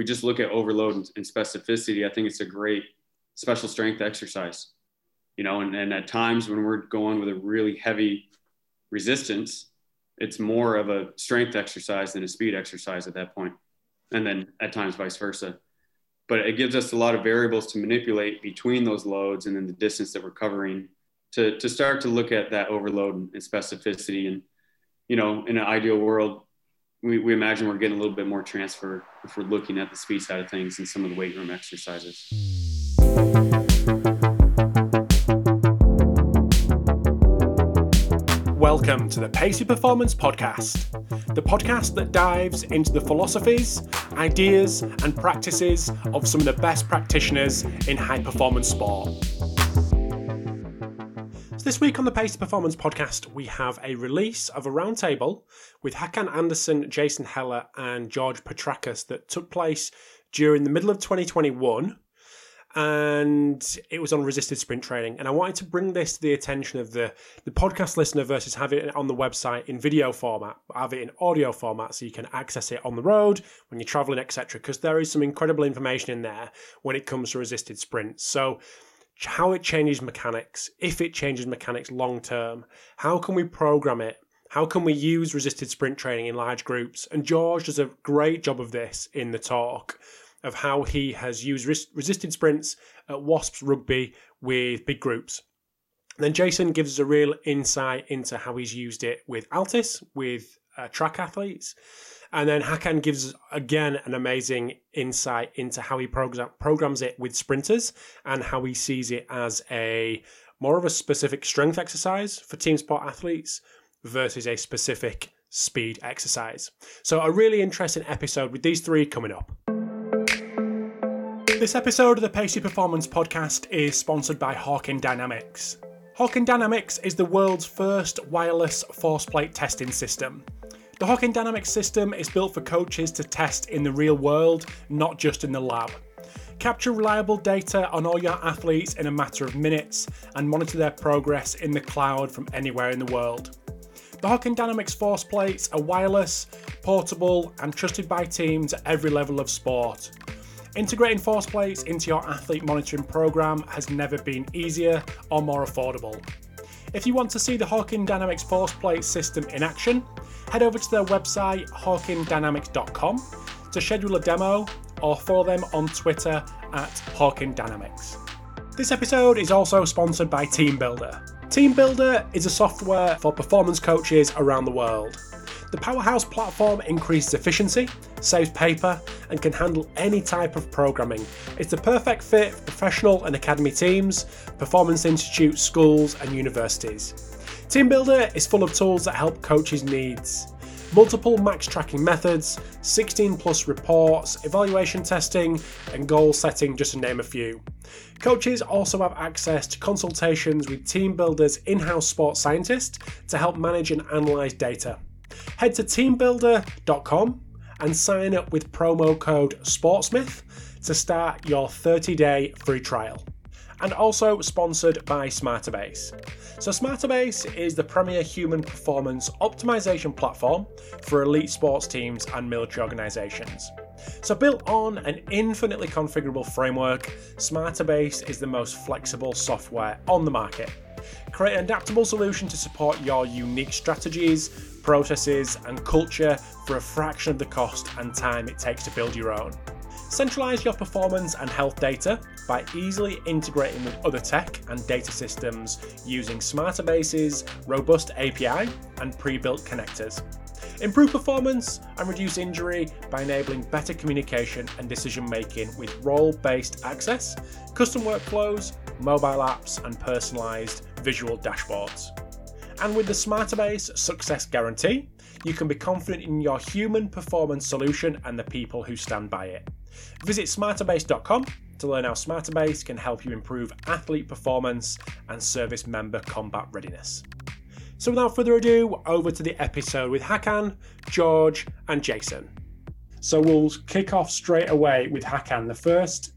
we just look at overload and, specificity, I think it's a great special strength exercise. You know, and, and at times when we're going with a really heavy resistance, it's more of a strength exercise than a speed exercise at that point. And then at times vice versa. But it gives us a lot of variables to manipulate between those loads and then the distance that we're covering to, to start to look at that overload and specificity. And, you know, in an ideal world, we, we imagine we're getting a little bit more transfer if we're looking at the speed side of things and some of the weight room exercises. Welcome to the Pacey Performance Podcast, the podcast that dives into the philosophies, ideas, and practices of some of the best practitioners in high performance sport. So this week on the Pacey Performance Podcast, we have a release of a roundtable with Hakan Anderson, Jason Hettler, and George Petrakos that took place during the middle of 2021 and it was on resisted sprint training. And I wanted to bring this to the attention of the, the podcast listener versus have it on the website in video format, have it in audio format so you can access it on the road when you're traveling, etc. Because there is some incredible information in there when it comes to resisted sprints. So how it changes mechanics, if it changes mechanics long term, how can we program it? How can we use resisted sprint training in large groups? And George does a great job of this in the talk of how he has used res- resisted sprints at Wasps Rugby with big groups. Then Jason gives us a real insight into how he's used it with Altis, with uh, track athletes. And then Hakan gives again an amazing insight into how he program- programs it with sprinters and how he sees it as a more of a specific strength exercise for team sport athletes versus a specific speed exercise. So, a really interesting episode with these three coming up. This episode of the Pacey Performance Podcast is sponsored by Hawkin Dynamics. Hawkin Dynamics is the world's first wireless force plate testing system. The Hawkin Dynamics system is built for coaches to test in the real world, not just in the lab. Capture reliable data on all your athletes in a matter of minutes and monitor their progress in the cloud from anywhere in the world. The Hawkin Dynamics force plates are wireless, portable, and trusted by teams at every level of sport. Integrating force plates into your athlete monitoring program has never been easier or more affordable. If you want to see the Hawkin Dynamics force plate system in action, head over to their website hawkindynamics.com to schedule a demo or follow them on Twitter at Hawkin Dynamics. This episode is also sponsored by TeamBuildr. TeamBuildr is a software for performance coaches around the world. The Powerhouse platform increases efficiency, saves paper, and can handle any type of programming. It's the perfect fit for professional and academy teams, performance institutes, schools, and universities. TeamBuildr is full of tools that help coaches' needs. Multiple max tracking methods, 16 plus reports, evaluation testing, and goal setting, just to name a few. Coaches also have access to consultations with TeamBuildr's in house sports scientist to help manage and analyse data. Head to teambuildr.com and sign up with promo code SPORTSMITH to start your 30 day free trial. And also sponsored by Smarterbase. So, Smarterbase is the premier human performance optimization platform for elite sports teams and military organizations. So, built on an infinitely configurable framework, Smarterbase is the most flexible software on the market. Create an adaptable solution to support your unique strategies, processes, and culture for a fraction of the cost and time it takes to build your own. Centralize your performance and health data by easily integrating with other tech and data systems using Smarterbase's, robust API and pre built connectors. Improve performance and reduce injury by enabling better communication and decision making with role based access, custom workflows, mobile apps, and personalized visual dashboards. And with the Smarterbase Success Guarantee, you can be confident in your human performance solution and the people who stand by it. Visit smarterbase.com to learn how Smarterbase can help you improve athlete performance and service member combat readiness. So, without further ado, over to the episode with Hakan, George, and Jason. So, we'll kick off straight away with Hakan. The first,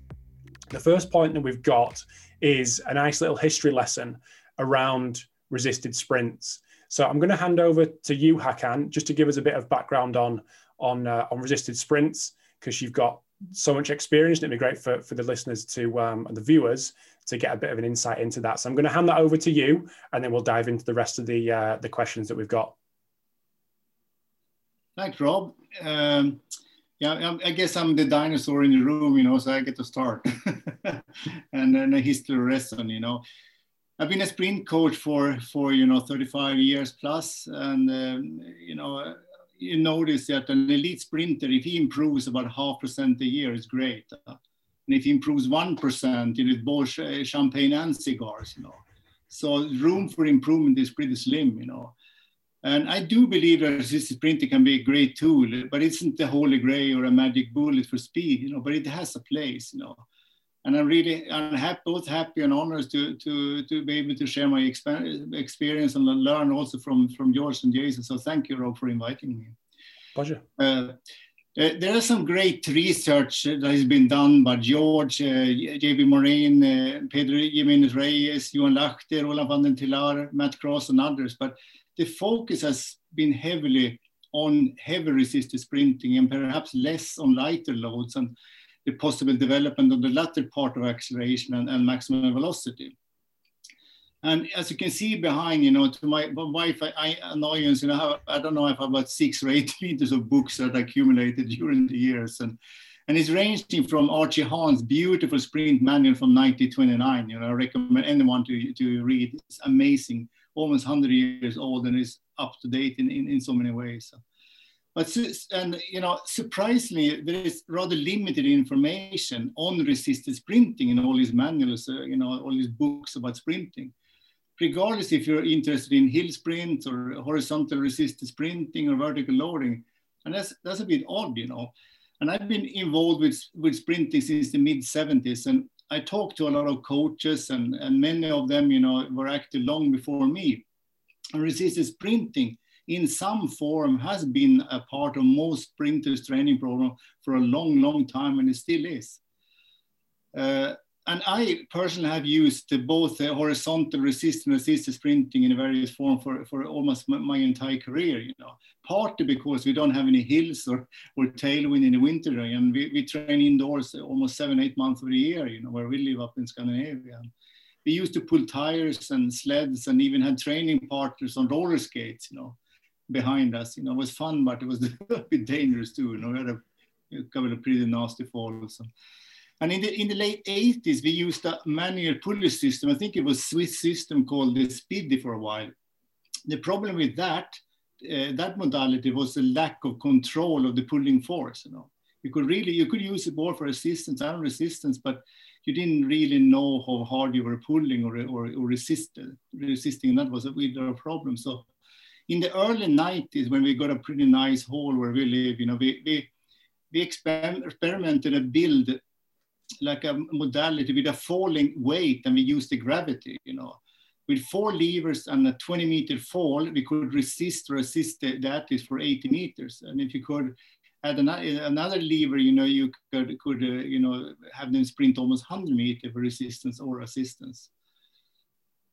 the first point that we've got is a nice little history lesson around resisted sprints. So I'm going to hand over to you, Hakan, just to give us a bit of background on on uh, on resisted sprints because you've got so much experience, and it'd be great for, for the listeners to um, and the viewers to get a bit of an insight into that. So I'm going to hand that over to you, and then we'll dive into the rest of the uh, the questions that we've got. Thanks, Rob. Um, yeah, I guess I'm the dinosaur in the room, you know, so I get to start, and then the history lesson, you know. I've been a sprint coach for for you know 35 years plus, and um, you know you notice that an elite sprinter, if he improves about half percent a year, is great. Uh, and if he improves one percent, you know, it's both champagne and cigars, you know. So room for improvement is pretty slim, you know. And I do believe that assisted sprinting can be a great tool, but it isn't the holy grail or a magic bullet for speed, you know, but it has a place, you know. And I'm really, I'm happy, both happy and honored to, to, to be able to share my experience and learn also from, from George and Jason. So thank you, Rob, for inviting me. Pleasure. Uh, uh, there is some great research that has been done by George, uh, J.B. Morin, uh, Pedro Jimenez Reyes, Johan Lahti, Roland van den Tillaar, Matt Cross, and others. But the focus has been heavily on heavy resisted sprinting and perhaps less on lighter loads and the possible development of the latter part of acceleration and, and maximum velocity. And as you can see behind, you know, to my, wife, I, I annoyance, you know, I don't know if I have about six or eight meters of books that accumulated during the years. And, and it's ranging from Archie Hahn's beautiful sprint manual from 1929. You know, I recommend anyone to, to read. It's amazing almost 100 years old and is up to date in, in, in so many ways. But and you know, surprisingly, there is rather limited information on resisted sprinting in all these manuals, uh, you know, all these books about sprinting. Regardless if you're interested in hill sprint or horizontal resisted sprinting or vertical loading, and that's that's a bit odd, you know. And I've been involved with with sprinting since the mid 70s, and I talked to a lot of coaches, and, and many of them, you know, were active long before me. And resisted sprinting in some form has been a part of most sprinters training program for a long, long time, and it still is. Uh, and I personally have used both the horizontal resistance and assisted sprinting in various forms for, for almost my entire career, you know, partly because we don't have any hills or, or tailwind in the winter, and we, we train indoors almost seven, eight months of the year, you know, where we live up in Scandinavia. We used to pull tires and sleds and even had training partners on roller skates, you know, behind us. You know, it was fun, but it was a bit dangerous too. You know, we had a, a couple of pretty nasty falls. And in the, in the late 80s, we used a manual pulley system. I think it was Swiss system called the Speedy for a while. The problem with that, uh, that modality was the lack of control of the pulling force. You know, you could really, you could use it more for resistance and resistance, but you didn't really know how hard you were pulling or, or, or resisting. And that was a real problem. So in the early 90s, when we got a pretty nice hall where we live, you know, we, we, we experimented a build like a modality with a falling weight and we used the gravity, you know. With four levers and a 20 meter fall, we could resist or assist the, for 80 meters. And if you could add an, another lever, you know, you could, could uh, you know, have them sprint almost 100 meter for resistance or assistance.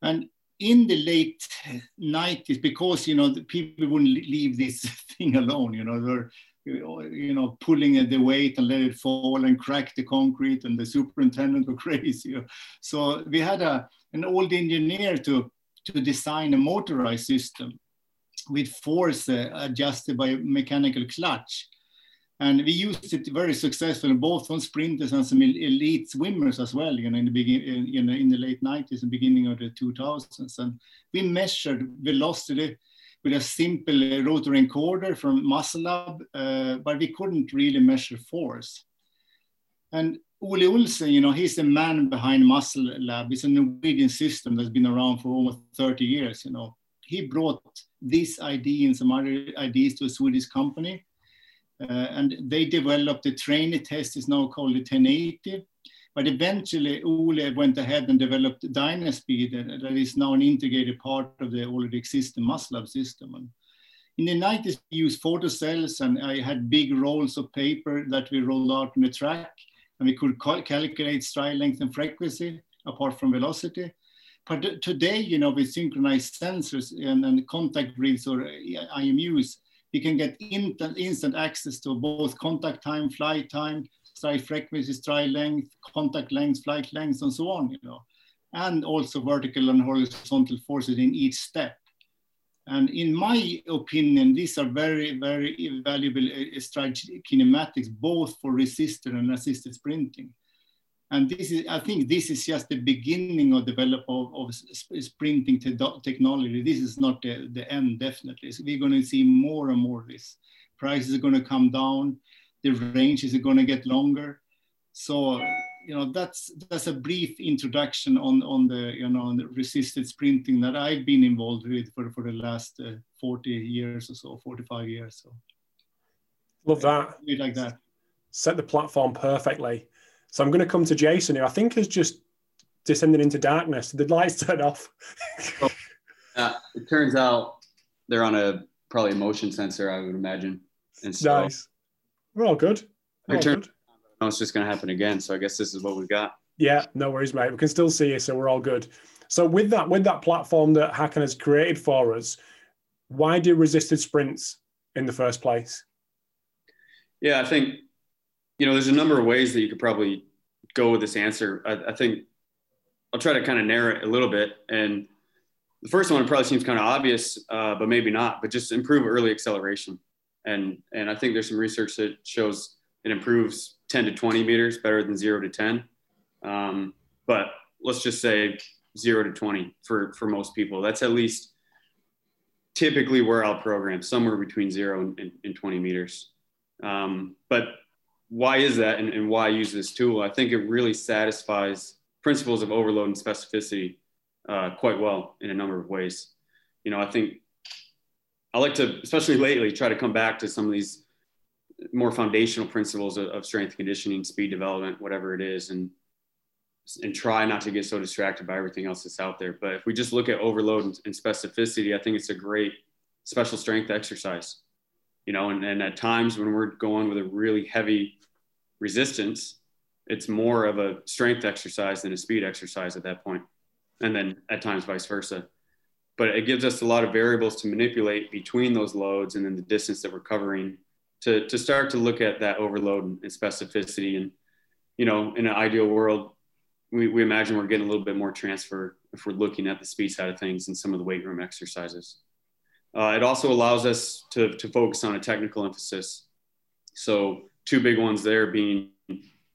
And in the late 90s, because, you know, people wouldn't leave this thing alone, you know, they're, you know, pulling at the weight and let it fall and crack the concrete, and the superintendent go crazy. So we had a, an old engineer to, to design a motorized system with force uh, adjusted by mechanical clutch. And we used it very successfully, both on sprinters and some elite swimmers as well, you know, in the, begin, in, in the late 90s and beginning of the 2000s. And we measured velocity with a simple rotary encoder from Muscle Lab, uh, but we couldn't really measure force. And Ole Olsen, you know, he's the man behind Muscle Lab. It's a Norwegian system that's been around for almost 30 years, you know. He brought this idea and some other ideas to a Swedish company. Uh, and they developed the trainee test, is now called the 1080. But eventually, Ole went ahead and developed Dynaspeed, that is now an integrated part of the already existing Muscle system. And in the 90s, we used photocells, and I had big rolls of paper that we rolled out on the track, and we could cal calculate stride length and frequency apart from velocity. But today, you know, with synchronized sensors and, and contact reads or IMUs, you can get instant, instant access to both contact time, flight time, stride frequency, stride length, contact length, flight length, and so on, you know, and also vertical and horizontal forces in each step. And in my opinion, these are very, very valuable uh, kinematics, both for resisted and assisted sprinting. And this is, I think this is just the beginning of development of, of sprinting te technology. This is not the, the end, definitely. So we're going to see more and more of this. Prices are going to come down. The range is going to get longer. So, you know, that's that's a brief introduction on on the you know on the resisted sprinting that I've been involved with for for the last uh, 40 years or so, 45 years. So, love that. Like that. Set the platform perfectly. So I'm going to come to Jason, who I think has just descended into darkness. Did the lights turn off? uh, it turns out they're on a probably a motion sensor, I would imagine. And so nice. We're all good. We're all good. No, it's just going to happen again. So I guess this is what we've got. Yeah, no worries, mate. We can still see you, so we're all good. So with that, with that platform that Hakan has created for us, why do resisted sprints in the first place? Yeah, I think you know, there's a number of ways that you could probably go with this answer. I, I think I'll try to kind of narrow it a little bit. And the first one probably seems kind of obvious, uh, but maybe not. But just improve early acceleration, and and I think there's some research that shows it improves 10 to 20 meters better than zero to 10. Um, but let's just say zero to 20 for for most people. That's at least typically where I'll program somewhere between zero and, and, and 20 meters. Um, but why is that and, and why use this tool? I think it really satisfies principles of overload and specificity uh, quite well in a number of ways. You know, I think I like to, especially lately, try to come back to some of these more foundational principles of, of strength conditioning, speed development, whatever it is, and and try not to get so distracted by everything else that's out there. But if we just look at overload and, and specificity, I think it's a great special strength exercise. You know, and, and at times when we're going with a really heavy resistance, it's more of a strength exercise than a speed exercise at that point. And then at times vice versa. But it gives us a lot of variables to manipulate between those loads and then the distance that we're covering to, to start to look at that overload and specificity. And, you know, in an ideal world, we, we imagine we're getting a little bit more transfer if we're looking at the speed side of things and some of the weight room exercises. Uh, it also allows us to, to focus on a technical emphasis. So two big ones there being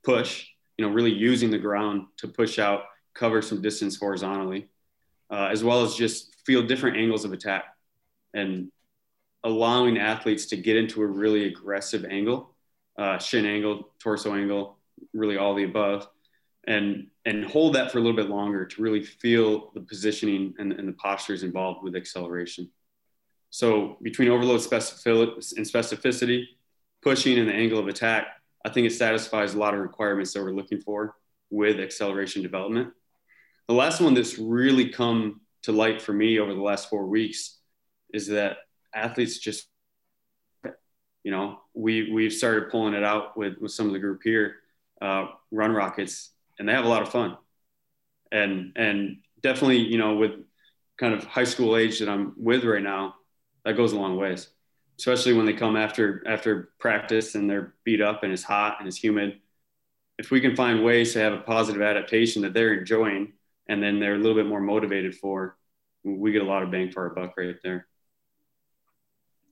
push, you know, really using the ground to push out, cover some distance horizontally, uh, as well as just feel different angles of attack and allowing athletes to get into a really aggressive angle, uh, shin angle, torso angle, really all the above, and and hold that for a little bit longer to really feel the positioning and, and the postures involved with acceleration. So between overload specificity and specificity, pushing and the angle of attack, I think it satisfies a lot of requirements that we're looking for with acceleration development. The last one that's really come to light for me over the last four weeks is that athletes just, you know, we we've started pulling it out with with some of the group here, uh, Run Rockets, and they have a lot of fun, and and definitely, you know, with kind of high school age that I'm with right now, that goes a long ways especially when they come after after practice and they're beat up and it's hot and it's humid. If we can find ways to have a positive adaptation that they're enjoying and then they're a little bit more motivated for, we get a lot of bang for our buck right there.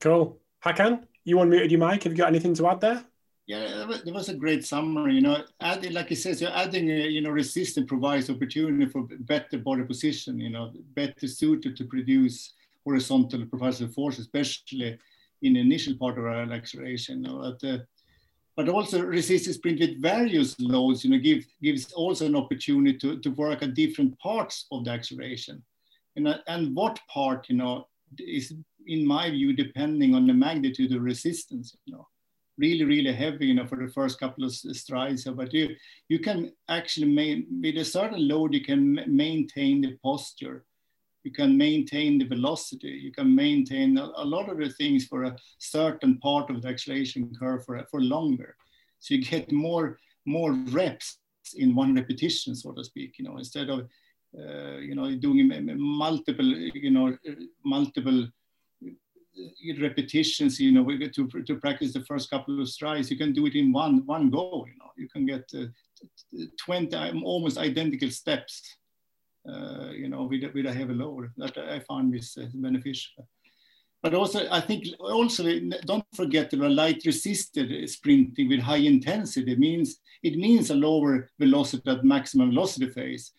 Cool. Hakan, you unmuted your mic. Have you got anything to add there? Yeah, that was a great summary. You know, adding, like he says, you're adding, a, you know, resistance provides opportunity for better body position. You know, better suited to produce horizontal propulsive force, especially in initial part of our acceleration. But, uh, but also resistance sprint with various loads, you know, give, gives also an opportunity to, to work at different parts of the acceleration. And, and what part, you know, is in my view, depending on the magnitude of resistance, you know, really, really heavy, you know, for the first couple of strides. But you, you can actually, main, with a certain load, you can maintain the posture you can maintain the velocity, you can maintain a, a, lot of the things for a certain part of the acceleration curve for, for longer. So you get more, more reps in one repetition, so to speak, you know, instead of, uh, you know, doing multiple, you know, multiple repetitions, you know, to, to practice the first couple of strides, you can do it in one, one go, you know, you can get uh, 20 almost identical steps, uh, you know, with, with a heavy load that I found is uh, beneficial. But also, I think also don't forget the light resisted sprinting with high intensity means it means a lower velocity at maximum velocity phase,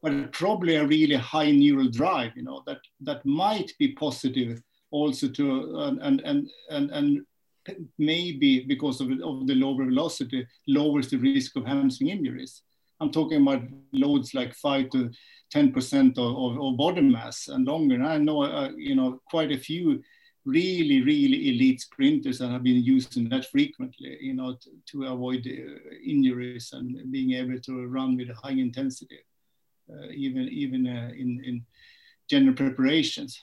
but probably a really high neural drive. You know that that might be positive also to and and and and maybe because of, of the lower velocity lowers the risk of hamstring injuries. I'm talking about loads like five to 10% of, of, body mass and longer. And I know, uh, you know, quite a few really, really elite sprinters that have been using that frequently, you know, to, to avoid uh, injuries and being able to run with high intensity, uh, even even uh, in, in general preparations,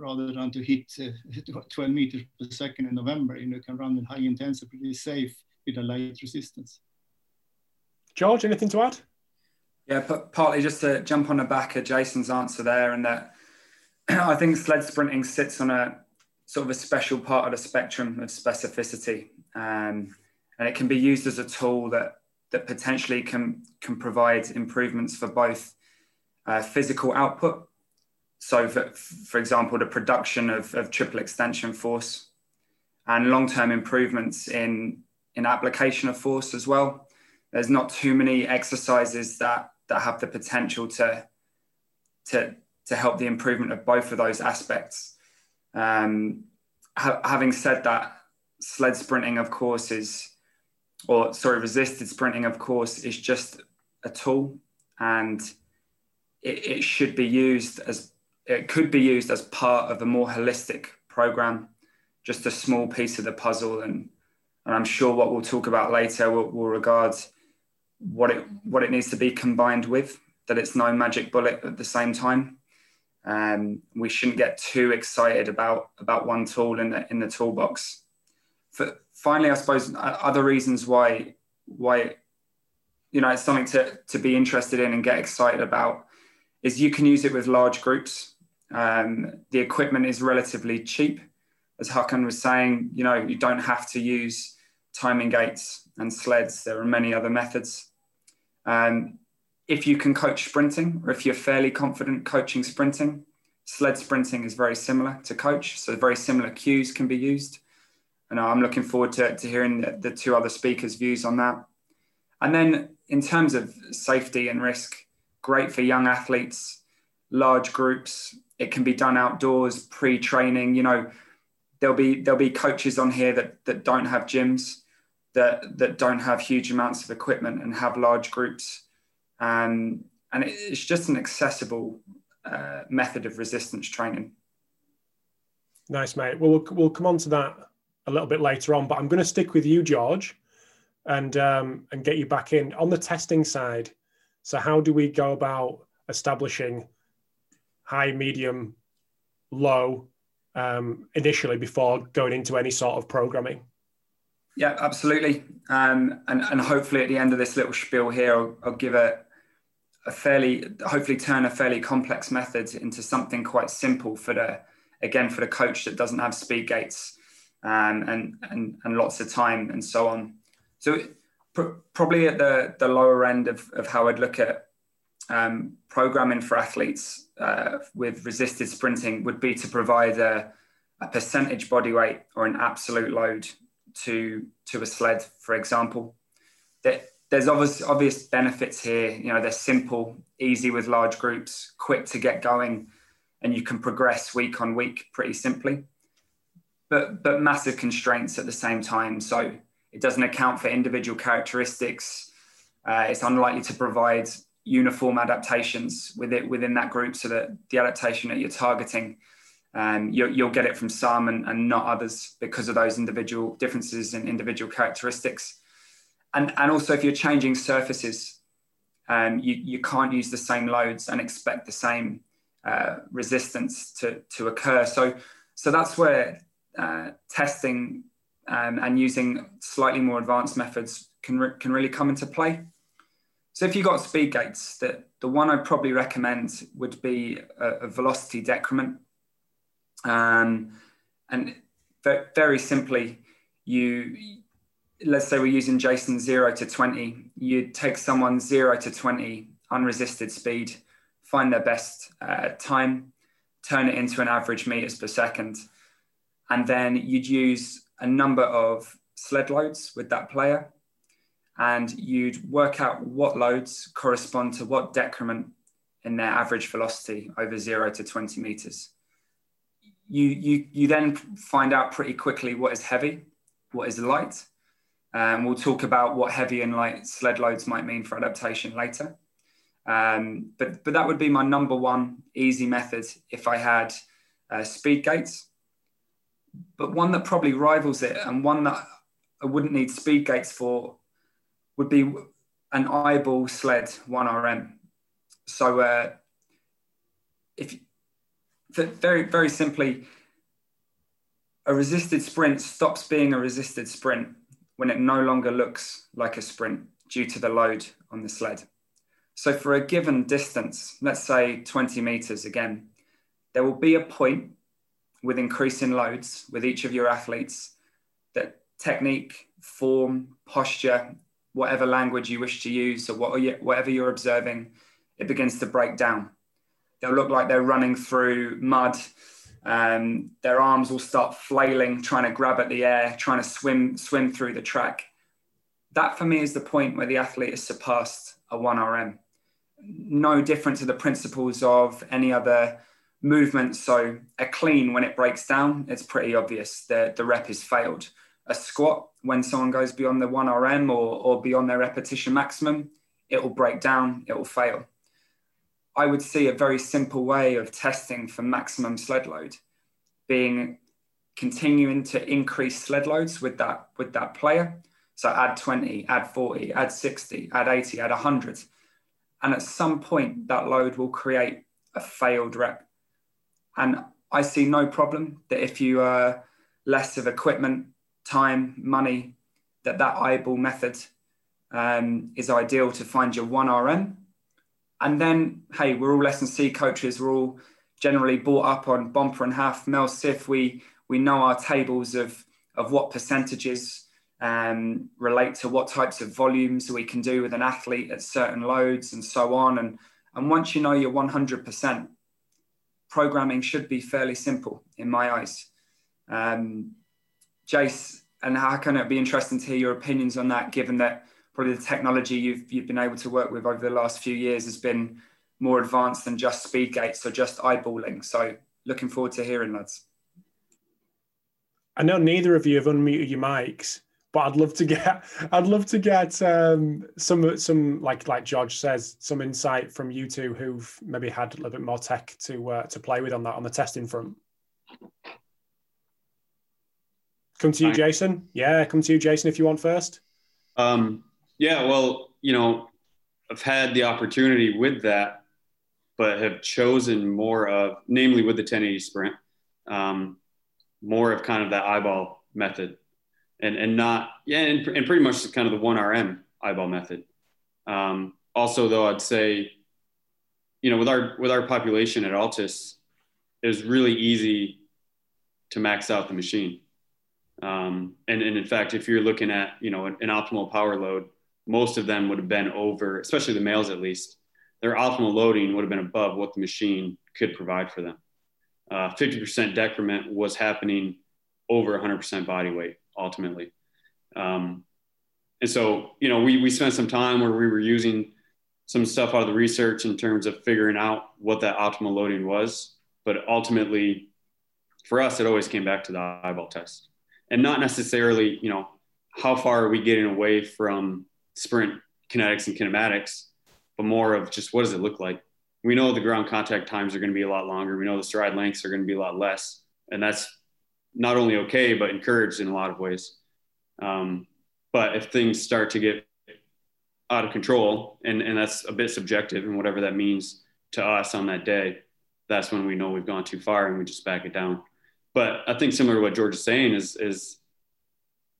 rather than to hit uh, 12 meters per second in November. You know, can run with high intensity, pretty safe with a light resistance. George, anything to add? Yeah, partly just to jump on the back of Jason's answer there, and that I think sled sprinting sits on a sort of a special part of the spectrum of specificity, um, and it can be used as a tool that that potentially can can provide improvements for both uh, physical output. So, for, for example, the production of, of triple extension force, and long term improvements in in application of force as well. There's not too many exercises that that have the potential to to to help the improvement of both of those aspects. Um, ha- having said that, sled sprinting, of course, is or sorry, resisted sprinting, of course, is just a tool, and it, it should be used as it could be used as part of a more holistic program, just a small piece of the puzzle, and and I'm sure what we'll talk about later will, will regard what it what it needs to be combined with. That it's no magic bullet at the same time. Um, we shouldn't get too excited about about one tool in the in the toolbox. For, finally, I suppose other reasons why why you know it's something to to be interested in and get excited about is you can use it with large groups. Um, the equipment is relatively cheap, as Hakan was saying. You know you don't have to use timing gates and sleds. There are many other methods. Um, if you can coach sprinting, or if you're fairly confident coaching sprinting, sled sprinting is very similar to coach. So very similar cues can be used. And I'm looking forward to, to hearing the, the two other speakers' views on that. And then in terms of safety and risk, great for young athletes, large groups. It can be done outdoors, pre-training. You know, there'll be there'll be coaches on here that that don't have gyms that that don't have huge amounts of equipment and have large groups, um, and it's just an accessible uh, method of resistance training. Nice, mate. Well, well, we'll come on to that a little bit later on, but I'm going to stick with you, George, and um, and get you back in on the testing side. So, how do we go about establishing high, medium, low um, initially before going into any sort of programming? Yeah, absolutely. Um, and, and hopefully at the end of this little spiel here, I'll, I'll give a, a fairly, hopefully turn a fairly complex method into something quite simple for the, again, for the coach that doesn't have speed gates um, and, and, and lots of time and so on. So pr- probably at the, the lower end of, of how I'd look at um, programming for athletes uh, with resisted sprinting would be to provide a, a percentage body weight or an absolute load to to a sled, for example. That there's obvious obvious benefits here. You know, they're simple, easy with large groups, quick to get going, and you can progress week on week pretty simply. But but massive constraints at the same time. So it doesn't account for individual characteristics. Uh, it's unlikely to provide uniform adaptations with it within that group so that the adaptation that you're targeting um, you, will get it from some and, and, not others because of those individual differences in individual characteristics. And, and also, if you're changing surfaces, um, you, you can't use the same loads and expect the same uh, resistance to, to occur. So, so that's where uh, testing um, and using slightly more advanced methods can, re- can really come into play. So if you've got speed gates, the, the one I'd probably recommend would be a, a velocity decrement. Um, and very simply, you let's say we're using Jason zero to 20, you'd take someone zero to 20 unresisted speed, find their best uh, time, turn it into an average meters per second. And then you'd use a number of sled loads with that player. And you'd work out what loads correspond to what decrement in their average velocity over zero to 20 meters. You, you, you then find out pretty quickly what is heavy, what is light. Um, we'll talk about what heavy and light sled loads might mean for adaptation later. Um, but, but that would be my number one easy method if I had uh, speed gates. But one that probably rivals it and one that I wouldn't need speed gates for would be an eyeball sled 1RM. So uh, if very, very simply, a resisted sprint stops being a resisted sprint when it no longer looks like a sprint due to the load on the sled. So for a given distance, let's say 20 meters again, there will be a point with increasing loads with each of your athletes that technique, form, posture, whatever language you wish to use or whatever you're observing, it begins to break down. They'll look like they're running through mud. Um, their arms will start flailing, trying to grab at the air, trying to swim, swim through the track. That for me is the point where the athlete has surpassed a 1RM no different to the principles of any other movement. So a clean, when it breaks down, it's pretty obvious that the rep is failed. A squat, when someone goes beyond the 1RM or, or beyond their repetition maximum, it will break down, it will fail. I would see a very simple way of testing for maximum sled load being continuing to increase sled loads with that with that player. So add 20, add 40, add 60, add 80, add 100 and at some point, that load will create a failed rep. And I see no problem that if you are less of equipment, time, money, that that eyeball method um, is ideal to find your one RM. And then, hey, we're all S&C coaches. We're all generally brought up on Bompa and Haff, Mel Siff. We we know our tables of of what percentages um, relate to what types of volumes we can do with an athlete at certain loads and so on. And, and once you know you're 100%, programming should be fairly simple in my eyes. Um, Jace, and Hakan it be interesting to hear your opinions on that, given that probably the technology you've, you've been able to work with over the last few years has been more advanced than just speed gates or just eyeballing. So looking forward to hearing, lads. I know neither of you have unmuted your mics, but I'd love to get I'd love to get um, some some like like George says some insight from you two who've maybe had a little bit more tech to uh, to play with on that on the testing front. Come to you, Jason. Yeah, come to you, Jason, if you want first. Um, yeah, well, you know, I've had the opportunity with that, but have chosen more of, namely with the 1080 sprint, um, more of kind of that eyeball method and and not yeah and, and pretty much kind of the one RM eyeball method. Um, also, though, I'd say, you know, with our with our population at Altis, it was really easy to max out the machine. Um, and, and in fact, if you're looking at you know an, an optimal power load, most of them would have been over, especially the males at least. Their optimal loading would have been above what the machine could provide for them. Uh, 50% decrement was happening over 100% body weight ultimately. Um, and so, you know, we, we spent some time where we were using some stuff out of the research in terms of figuring out what that optimal loading was. But ultimately, for us, it always came back to the eyeball test and not necessarily, you know, how far are we getting away from sprint kinetics and kinematics, but more of just what does it look like? We know the ground contact times are going to be a lot longer. We know the stride lengths are going to be a lot less. And that's not only okay, but encouraged in a lot of ways. Um, but if things start to get out of control, and, and that's a bit subjective, and whatever that means to us on that day, that's when we know we've gone too far and we just back it down. But I think similar to what George is saying is is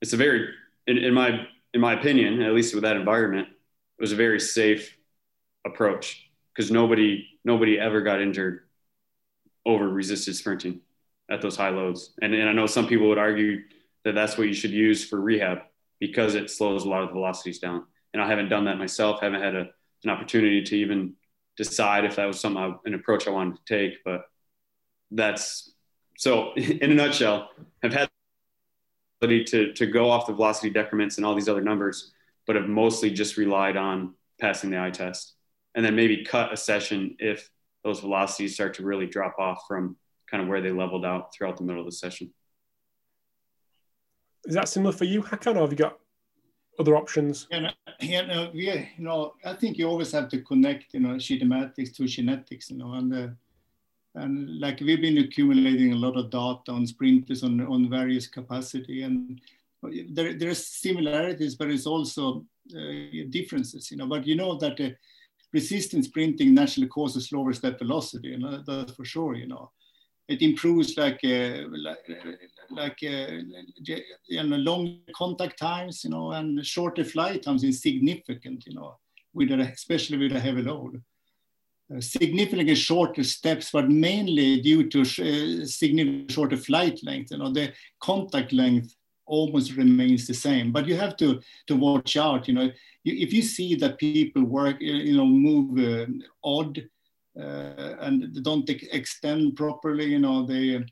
it's a very in, in my in my opinion, at least with that environment, it was a very safe approach because nobody nobody ever got injured over resisted sprinting at those high loads. And, and I know some people would argue that that's what you should use for rehab because it slows a lot of the velocities down. And I haven't done that myself. Haven't had a, an opportunity to even decide if that was something an approach I wanted to take. But that's so. In a nutshell, I've had to to go off the velocity decrements and all these other numbers, but have mostly just relied on passing the eye test, and then maybe cut a session if those velocities start to really drop off from kind of where they leveled out throughout the middle of the session. Is that similar for you, Hakan, or have you got other options? Yeah, you know, yeah, you know, I think you always have to connect, you know, kinematics to kinetics, you know, and uh, and like we've been accumulating a lot of data on sprinters on on various capacity, and there there's similarities, but it's also uh, differences, you know. But you know that uh, resistant sprinting naturally causes slower step velocity, you know, that's for sure, you know it improves like uh, like, like uh, you know, long contact times, you know, and shorter flight times is significant, you know, with a, especially with a heavy load. Significantly shorter steps, but mainly due to uh, significantly shorter flight length. You know, the contact length almost remains the same, but you have to to watch out. You know, if you see that people work, you know, move uh, odd uh, and don't extend properly. You know, they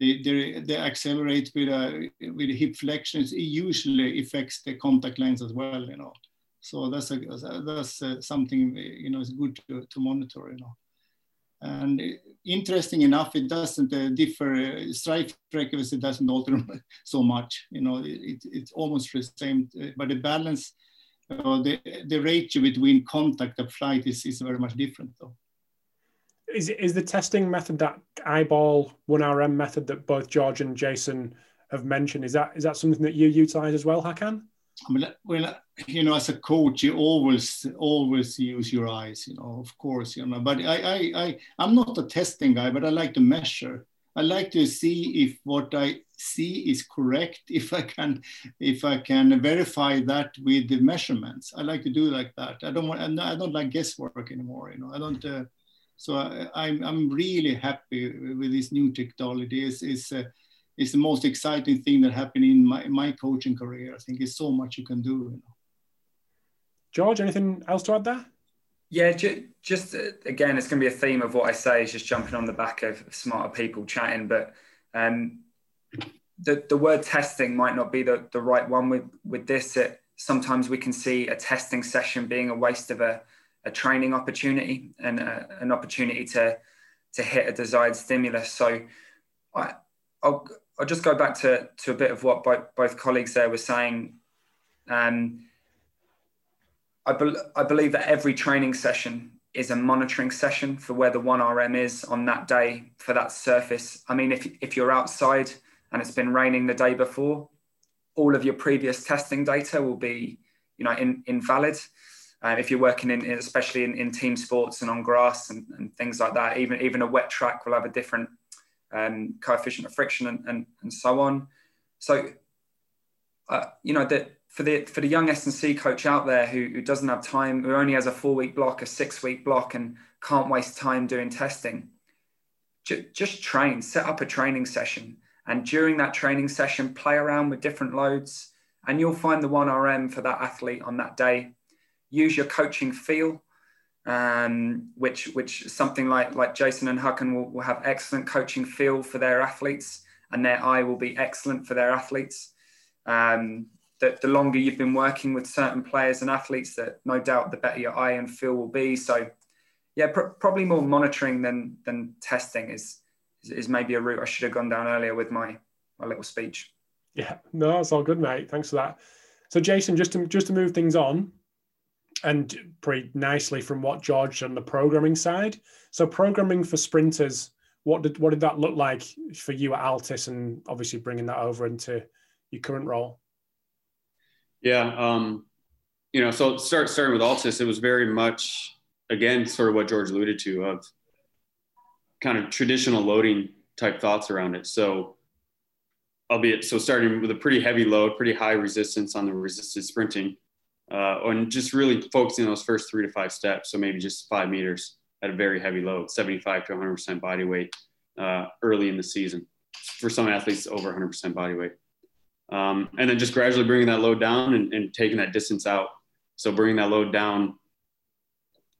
they, they, accelerate with a with hip flexions. It usually affects the contact length as well. You know, so that's a, that's a, something you know is good to, to monitor. You know. And interesting enough, it doesn't uh, differ. Uh, stride frequency doesn't alter so much. You know, it, it's almost the same, uh, but the balance, uh, the the ratio between contact and flight is, is very much different, though is is the testing method that eyeball one RM method that both George and Jason have mentioned? Is that is that something that you utilize as well, Hakan? I mean, well, you know, as a coach, you always always use your eyes, you know, of course, you know. But I I I I'm not a testing guy, but I like to measure. I like to see if what I see is correct. If I can, if I can verify that with the measurements, I like to do like that. I don't want. I don't like guesswork anymore. You know, I don't. Uh, so I, am I'm, I'm really happy with this new technology. It's, it's, uh, it's the most exciting thing that happened in my, my coaching career. I think it's so much you can do. You know. George, anything else to add there? Yeah, ju- just uh, again, it's going to be a theme of what I say is just jumping on the back of smarter people chatting. But um, the, the word testing might not be the, the right one with, with this. It, sometimes we can see a testing session being a waste of a, a training opportunity and a, an opportunity to to hit a desired stimulus. So I, will I'll just go back to, to a bit of what both, both colleagues there were saying. Um, I, be, I believe that every training session is a monitoring session for where the 1RM is on that day for that surface. I mean, if, if you're outside and it's been raining the day before, all of your previous testing data will be, you know, in, invalid. Uh, if you're working in, especially in, in, team sports and on grass and, and, things like that, even even a wet track will have a different um, coefficient of friction and, and, and so on. So, uh, you know, that for the for the young S and C coach out there who, who doesn't have time, who only has a four week block, a six week block, and can't waste time doing testing, ju- just train, set up a training session, and during that training session, play around with different loads, and you'll find the one RM for that athlete on that day use your coaching feel, um, which which something like like Jason and Hakan will, will have excellent coaching feel for their athletes, and their eye will be excellent for their athletes. Um, that the longer you've been working with certain players and athletes, that no doubt the better your eye and feel will be. So, yeah, pr- probably more monitoring than than testing is, is, is maybe a route I should have gone down earlier with my my little speech. Yeah, no, it's all good, mate. Thanks for that. So, Jason, just to just to move things on, and pretty nicely from what George on the programming side. So programming for sprinters, what did what did that look like for you at Altis, and obviously bringing that over into your current role? Yeah, um, you know, so start starting with Altis, it was very much again sort of what George alluded to of kind of traditional loading type thoughts around it. So albeit so starting with a pretty heavy load, pretty high resistance on the resisted sprinting uh, and just really focusing on those first three to five steps. So maybe just five meters at a very heavy load, 75 to 100% body weight uh, early in the season. for some athletes over 100% body weight. Um, and then just gradually bringing that load down and, and, taking that distance out. So bringing that load down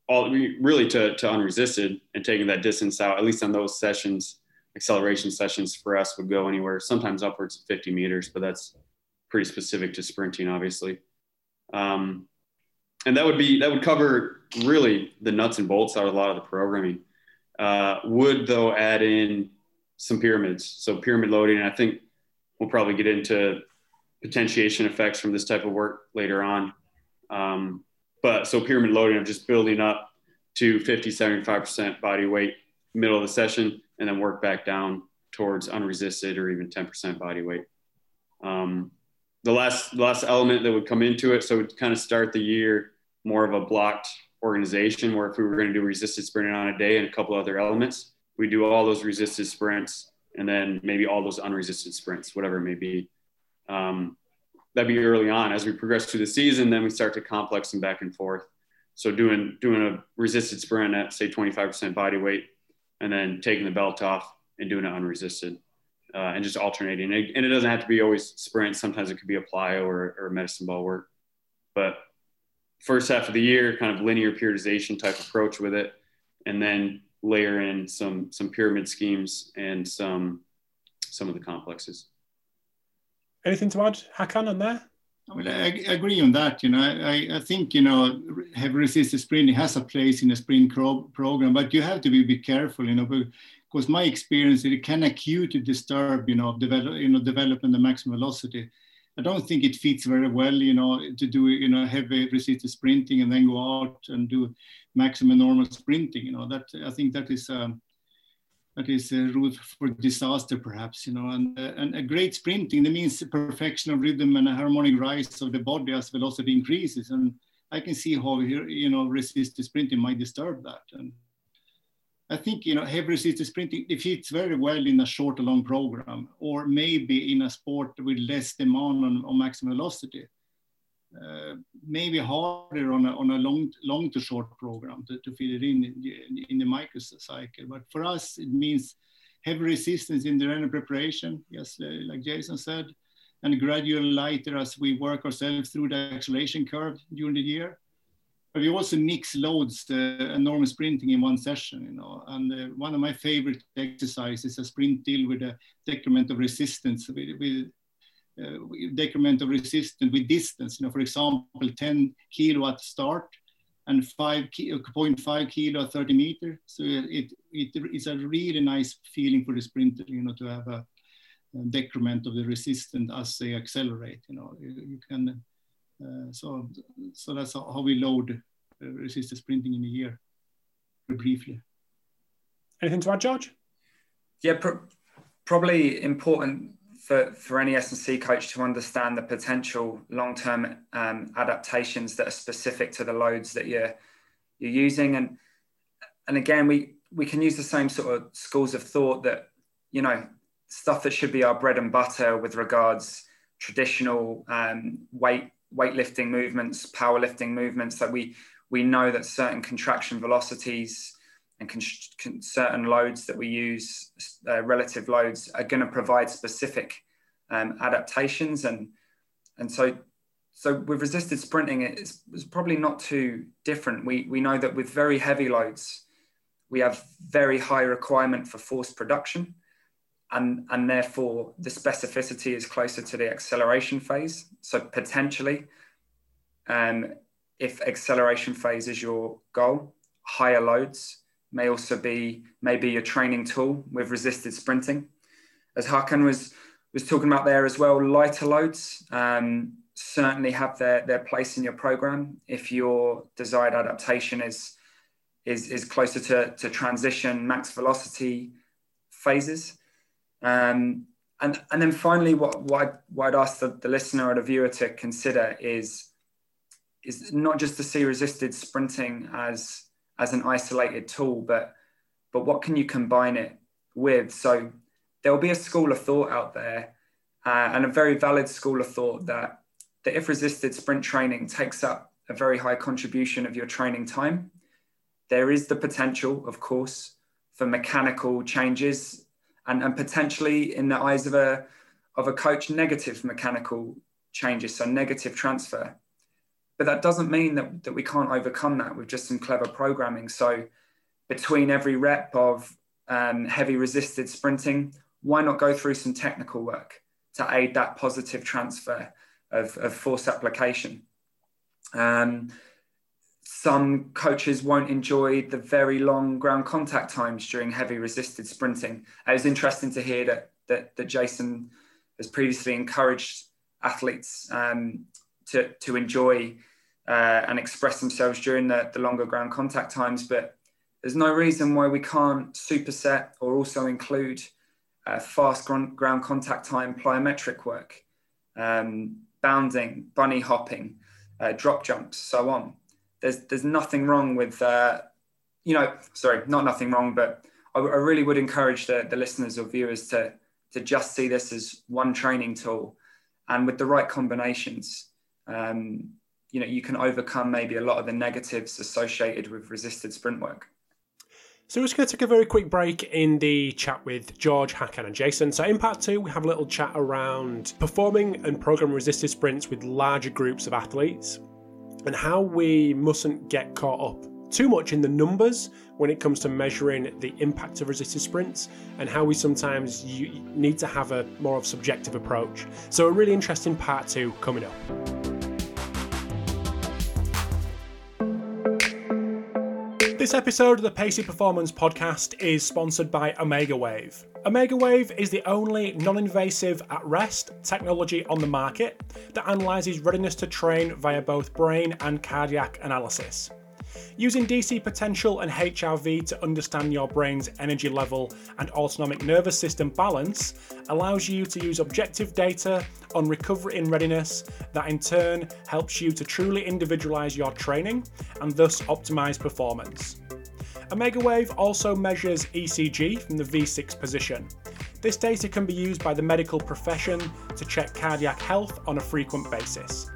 all really to, to unresisted and taking that distance out, at least on those sessions, acceleration sessions for us would go anywhere, sometimes upwards of 50 meters, but that's pretty specific to sprinting, obviously. Um, and that would be, that would cover really the nuts and bolts out of a lot of the programming. Uh, would though add in some pyramids. So pyramid loading, and I think we'll probably get into potentiation effects from this type of work later on. Um, but so pyramid loading of just building up to 50, 75% body weight middle of the session and then work back down towards unresisted or even 10% body weight. Um, the last, last element that would come into it, so we'd kind of start the year more of a blocked organization where if we were going to do resisted sprinting on a day and a couple other elements, we do all those resisted sprints and then maybe all those unresisted sprints, whatever it may be. Um, that'd be early on. As we progress through the season, then we start to complex them back and forth. So doing doing a resisted sprint at say 25% body weight, and then taking the belt off and doing it unresisted, uh, and just alternating. And it doesn't have to be always sprint. Sometimes it could be a plyo or, or medicine ball work. But first half of the year, kind of linear periodization type approach with it, and then layer in some some pyramid schemes and some some of the complexes. Anything to add, Hakan, on there? I I, agree on that. You know, I, I think you know, heavy resisted sprinting has a place in a sprint pro- program, but you have to be, be careful. You know, because my experience it can acutely disturb you know develop you know developing the maximum velocity. I don't think it fits very well, you know, to do you know heavy resisted sprinting and then go out and do maximum normal sprinting. You know, that I think that is um, that is a route for disaster, perhaps. You know, and uh, and a great sprinting that means perfection of rhythm and a harmonic rise of the body as velocity increases. And I can see how you know resisted sprinting might disturb that. And I think you know heavy resisted sprinting it fits very well in a short or long program, or maybe in a sport with less demand on, on maximum velocity. Uh, maybe harder on a, on a long, long to short program to, to fit it in in the, the microcycle. But for us, it means heavy resistance in the running preparation, yes, uh, like Jason said, and gradual lighter as we work ourselves through the acceleration curve during the year. But we also mix loads, uh, and normal sprinting in one session, you know. And uh, one of my favorite exercises is a sprint deal with a decrement of resistance with, with uh, decrement of resistance with distance. You know, for example, 10 kilo at start and 5 0.5 kilo at 30 meter. So it, it, it's a really nice feeling for the sprinter, you know, to have a, a decrement of the resistance as they accelerate. You know, you, you can. Uh, so so that's how we load uh, resisted sprinting in a year. Briefly. Anything to add, George? Yeah, probably important for, for any S&C coach to understand the potential long-term um, adaptations that are specific to the loads that you're you're using. And and again we we can use the same sort of schools of thought that you know stuff that should be our bread and butter with regards traditional um, weight weightlifting movements powerlifting movements that we we know that certain contraction velocities and con- con- certain loads that we use, uh, relative loads, are going to provide specific um, adaptations. And, and so, so with resisted sprinting, it's, it's probably not too different. We, we know that with very heavy loads, we have very high requirement for force production. And, and therefore, the specificity is closer to the acceleration phase. So potentially, um, if acceleration phase is your goal, higher loads may also be maybe a training tool with resisted sprinting. As Hakan was was talking about there as well, lighter loads um, certainly have their, their place in your program if your desired adaptation is is, is closer to, to transition max velocity phases. Um, and, and then finally, what, what, I'd, what I'd ask the, the listener or the viewer to consider is, is not just to see resisted sprinting as as an isolated tool, but but what can you combine it with? So there will be a school of thought out there, uh, and a very valid school of thought that that if resisted sprint training takes up a very high contribution of your training time, there is the potential, of course, for mechanical changes and, and potentially in the eyes of a of a coach, negative mechanical changes, so negative transfer. But that doesn't mean that, that we can't overcome that with just some clever programming. So between every rep of um, heavy resisted sprinting, why not go through some technical work to aid that positive transfer of, of force application? Um, some coaches won't enjoy the very long ground contact times during heavy resisted sprinting. It was interesting to hear that, that, that Jason has previously encouraged athletes um, to, to enjoy uh, and express themselves during the, the longer ground contact times. But there's no reason why we can't superset or also include uh, fast ground, ground contact time plyometric work, um, bounding, bunny hopping, uh, drop jumps, so on. There's, there's nothing wrong with, uh, you know, sorry, not nothing wrong, but I, I really would encourage the, the listeners or viewers to, to just see this as one training tool and with the right combinations um, you know you can overcome maybe a lot of the negatives associated with resisted sprint work so we're just going to take a very quick break in the chat with George, Hakan and Jason. So in part two, we have a little chat around performing and program resisted sprints with larger groups of athletes and how we mustn't get caught up too much in the numbers when it comes to measuring the impact of resisted sprints and how we sometimes need to have a more of subjective approach. So a really interesting part two coming up. This episode of the Pacey Performance podcast is sponsored by Omegawave. Omega Wave is the only non invasive at rest technology on the market that analyses readiness to train via both brain and cardiac analysis. Using DC potential and HRV to understand your brain's energy level and autonomic nervous system balance allows you to use objective data on recovery and readiness that in turn helps you to truly individualize your training and thus optimize performance. Omegawave also measures ECG from the V6 position. This data can be used by the medical profession to check cardiac health on a frequent basis.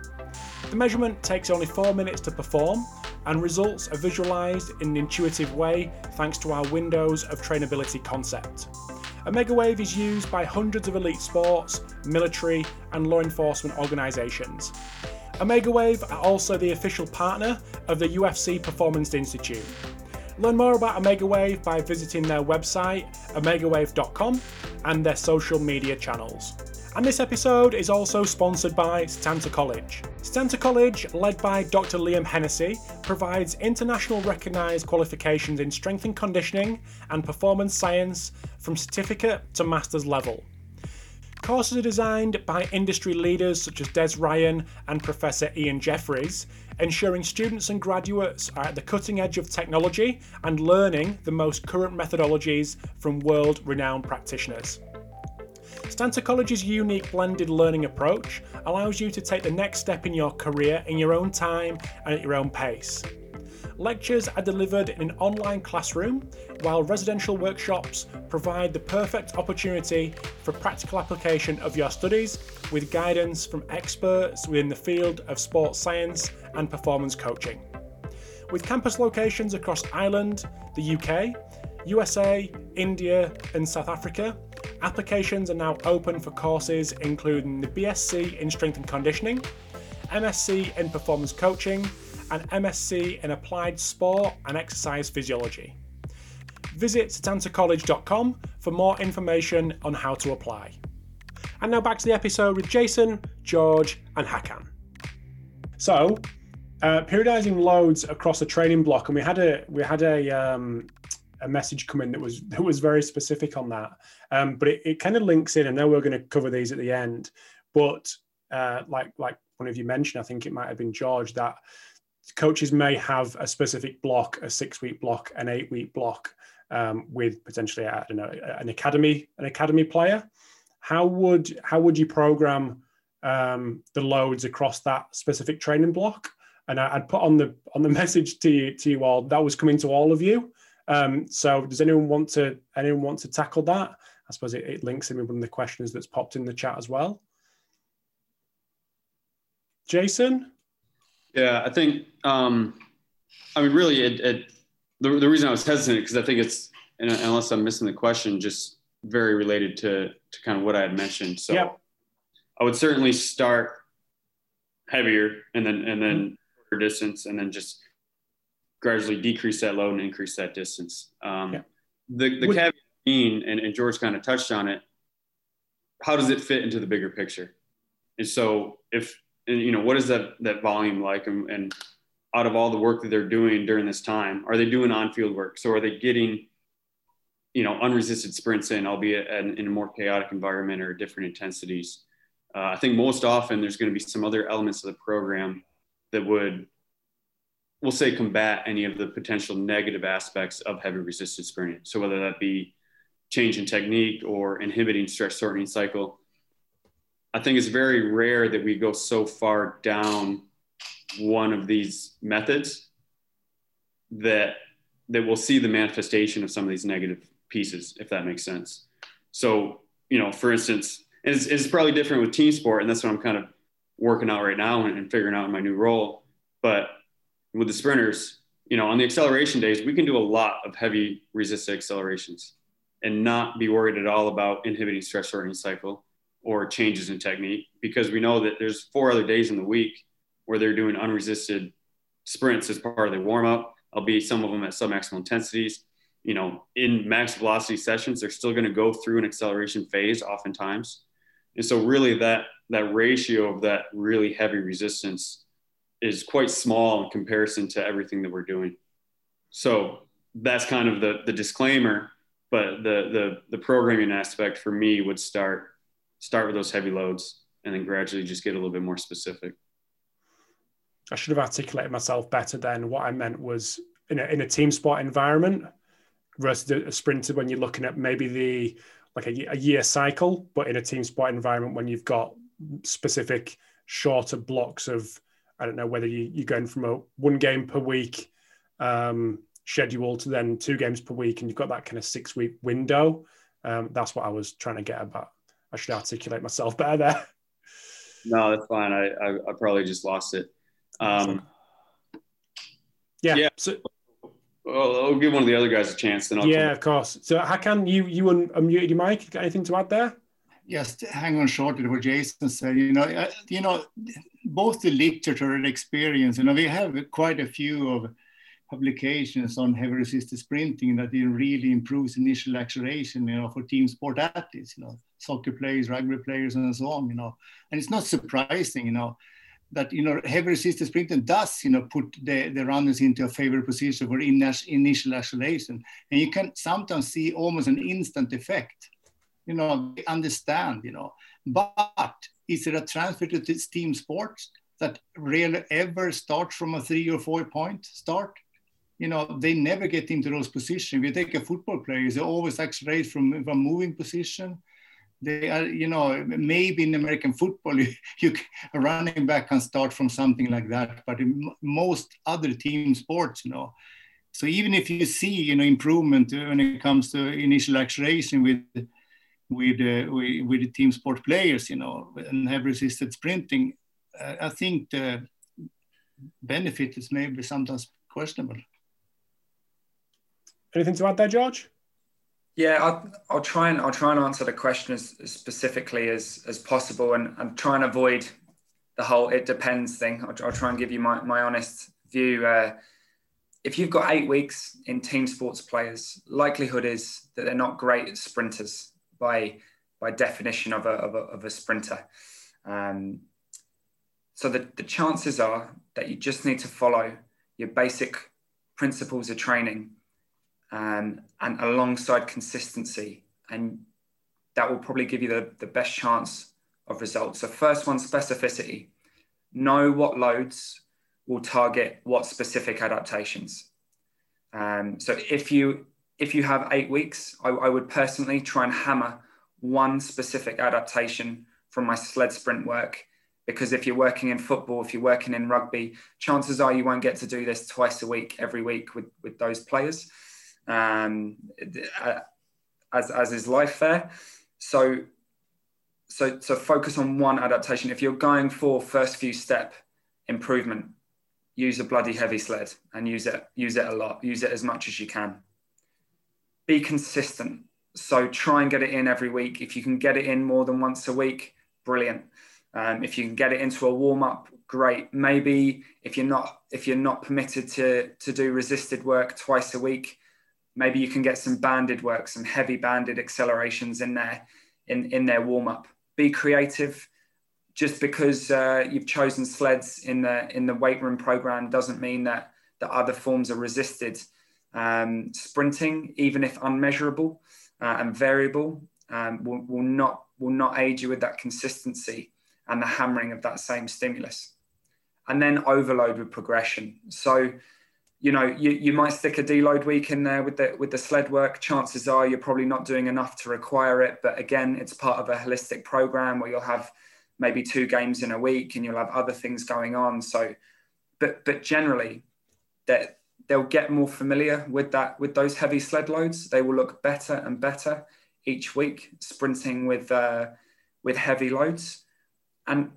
The measurement takes only 4 minutes to perform and results are visualized in an intuitive way thanks to our windows of trainability concept. Omegawave is used by hundreds of elite sports, military, and law enforcement organisations. Omegawave are also the official partner of the UFC Performance Institute. Learn more about Omegawave by visiting their website, omegawave.com, and their social media channels. And this episode is also sponsored by Setanta College. Setanta College, led by Dr. Liam Hennessy, provides international recognised qualifications in strength and conditioning and performance science from certificate to master's level. Courses are designed by industry leaders such as Des Ryan and Professor Ian Jeffreys, ensuring students and graduates are at the cutting edge of technology and learning the most current methodologies from world renowned practitioners. Setanta College's unique blended learning approach allows you to take the next step in your career in your own time and at your own pace. Lectures are delivered in an online classroom, while residential workshops provide the perfect opportunity for practical application of your studies with guidance from experts within the field of sports science and performance coaching. With campus locations across Ireland, the UK, USA, India, and South Africa, Applications are now open for courses including the BSc in Strength and Conditioning, MSc in Performance Coaching, and MSc in Applied Sport and Exercise Physiology. Visit setantacollege.com for more information on how to apply. And now back to the episode with Jason, George, and Hakan. So, uh, periodizing loads across a training block, and we had a we had a um, a message come in that was that was very specific on that. Um, but it, it kind of links in. I know we're going to cover these at the end, but uh, like like one of you mentioned, I think it might have been George that coaches may have a specific block, a six week block, an eight week block um, with potentially I don't know an academy an academy player. How would how would you program um, the loads across that specific training block? And I, would put on the on the message to you to you all that was coming to all of you. Um, so does anyone want to anyone want to tackle that? I suppose it, it links in with one of the questions that's popped in the chat as well. Jason? Yeah, I think, um, I mean, really, it, it, the, the reason I was hesitant, because I think it's, unless I'm missing the question, just very related to to kind of what I had mentioned. So Yep. I would certainly start heavier and then and then shorter distance and then just gradually decrease that load and increase that distance. Um, Yeah. The the Would- caveat being, and, and George kind of touched on it. How does it fit into the bigger picture? And so if and, you know what is that that volume like and, and out of all the work that they're doing during this time are they doing on-field work so are they getting you know unresisted sprints in albeit in, in a more chaotic environment or different intensities uh, i think most often there's going to be some other elements of the program that would we'll say combat any of the potential negative aspects of heavy resistance sprinting so whether that be change in technique or inhibiting stretch shortening cycle I think it's very rare that we go so far down one of these methods that that we'll see the manifestation of some of these negative pieces, if that makes sense. So, you know, for instance, it's, it's probably different with team sport, and that's what I'm kind of working out right now and, and figuring out in my new role. But with the sprinters, you know, on the acceleration days, we can do a lot of heavy resisted accelerations and not be worried at all about inhibiting stretch shortening cycle or changes in technique because we know that there's four other days in the week where they're doing unresisted sprints as part of their warm up, I'll be some of them at submaximal intensities. You know, in max velocity sessions, they're still going to go through an acceleration phase oftentimes. And so really that that ratio of that really heavy resistance is quite small in comparison to everything that we're doing. So that's kind of the the disclaimer, but the the the programming aspect for me would start start with those heavy loads and then gradually just get a little bit more specific. I should have articulated myself better then. What I meant was in a, in a team sport environment versus a sprinter when you're looking at maybe the like a, a year cycle, but in a team sport environment when you've got specific shorter blocks of I don't know whether you, you're going from a one game per week um, schedule to then two games per week, and you've got that kind of six week window. Um, that's what I was trying to get about. I should articulate myself better there. No, that's fine. I, I, I probably just lost it. Um, yeah. Yeah. So, well, I'll give one of the other guys a chance. Then I'll yeah, of course. So Hakan you you un- unmuted your mic? Got anything to add there? Yes, hang on short to what Jason said. You know, uh, you know, both the literature and experience. You know, we have quite a few of publications on heavy resisted sprinting that it really improves initial acceleration. You know, for team sport athletes. You know, soccer players, rugby players, and so on. You know, and it's not surprising. You know. That you know, heavy resisted sprinting does you know put the, the runners into a favorable position for initial initial acceleration, and you can sometimes see almost an instant effect you know, understand, you know. But is there a transfer to this team sports that really ever starts from a three or four point start? You know, they never get into those positions. We take a football player, they always accelerate from, from moving position. They are, you know, maybe in American football, you, you a running back can start from something like that, but in most other team sports, you know, so even if you see, you know, improvement when it comes to initial acceleration with with, uh, with, with the team sport players, you know, and have resisted sprinting, uh, I think the benefit is maybe sometimes questionable. Anything to add there, George? Yeah, I'll, I'll try and I'll try and answer the question as, as specifically as as possible, and I'm trying to avoid the whole "it depends" thing. I'll, I'll try and give you my, my honest view. Uh, if you've got eight weeks in team sports players, likelihood is that they're not great sprinters by by definition of a, of a, of a sprinter. Um, so the, the chances are that you just need to follow your basic principles of training um, and alongside consistency. And that will probably give you the, the best chance of results. So first one, specificity. Know what loads will target what specific adaptations. Um, so if you if you have eight weeks, I, I, would personally try and hammer one specific adaptation from my sled sprint work. Because if you're working in football, if you're working in rugby, chances are you won't get to do this twice a week, every week with, with those players, um, as, as is life there. So, so, so focus on one adaptation. If you're going for first few step improvement, use a bloody heavy sled and use it, use it a lot, use it as much as you can be consistent. So try and get it in every week. If you can get it in more than once a week, brilliant. Um, if you can get it into a warm up, great. Maybe if you're not if you're not permitted to to do resisted work twice a week, maybe you can get some banded work, some heavy banded accelerations in there in in their warm up. Be creative. Just because uh, you've chosen sleds in the in the weight room program doesn't mean that that other forms are resisted. Um, sprinting, even if unmeasurable uh, and variable, um, will, will not will not aid you with that consistency and the hammering of that same stimulus. And then overload with progression. So, you know, you, you might stick a deload week in there with the with the sled work. Chances are you're probably not doing enough to require it. But again, it's part of a holistic program where you'll have maybe two games in a week and you'll have other things going on. So, but but generally, that they'll get more familiar with that with those heavy sled loads. They will look better and better each week, sprinting with uh, with heavy loads and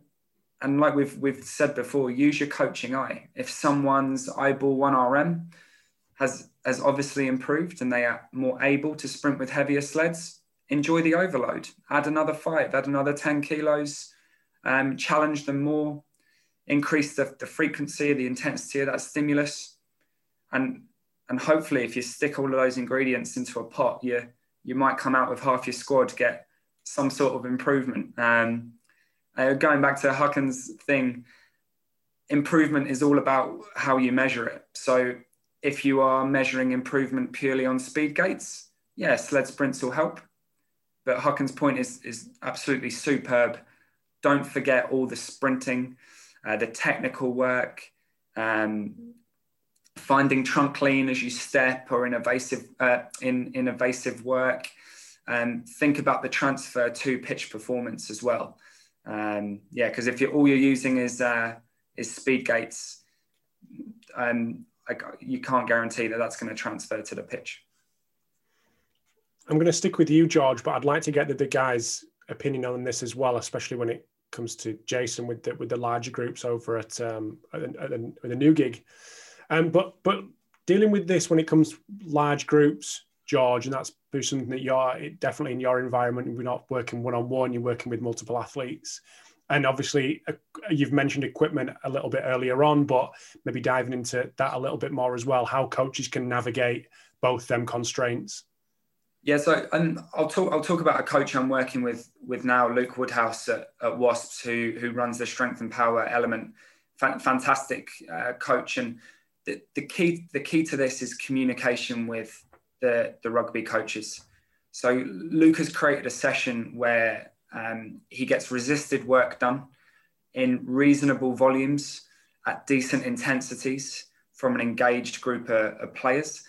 and like we've we've said before, use your coaching eye. If someone's eyeball one RM has has obviously improved and they are more able to sprint with heavier sleds, enjoy the overload. Add another five, add another 10 kilos, um, challenge them more, increase the, the frequency, the intensity of that stimulus. And and hopefully if you stick all of those ingredients into a pot, you you might come out with half your squad get some sort of improvement. Um, uh, going back to Hakan's thing, improvement is all about how you measure it. So if you are measuring improvement purely on speed gates, yeah, sled sprints will help. But Hakan's point is, is absolutely superb. Don't forget all the sprinting, uh, the technical work, um, finding trunk lean as you step or in evasive, uh, in, in evasive work. And um, think about the transfer to pitch performance as well. Um, yeah, because if you're, all you're using is uh, is speed gates, um, I, you can't guarantee that that's going to transfer to the pitch. I'm going to stick with you, George, but I'd like to get the, the guys' opinion on this as well, especially when it comes to Jason with the with the larger groups over at um, at, at, at the new gig. Um, but but dealing with this when it comes large groups, George, and that's something that you're definitely in your environment. We're not working one on one; you're working with multiple athletes. And obviously, uh, you've mentioned equipment a little bit earlier on, but maybe diving into that a little bit more as well. How coaches can navigate both them constraints. Yeah, so and I'll talk. I'll talk about a coach I'm working with with now, Luke Woodhouse at, at Wasps, who who runs the strength and power element. fantastic uh, coach, and the, key the key to this is communication with the, the rugby coaches. So Luke has created a session where um, he gets resisted work done in reasonable volumes at decent intensities from an engaged group of, of players.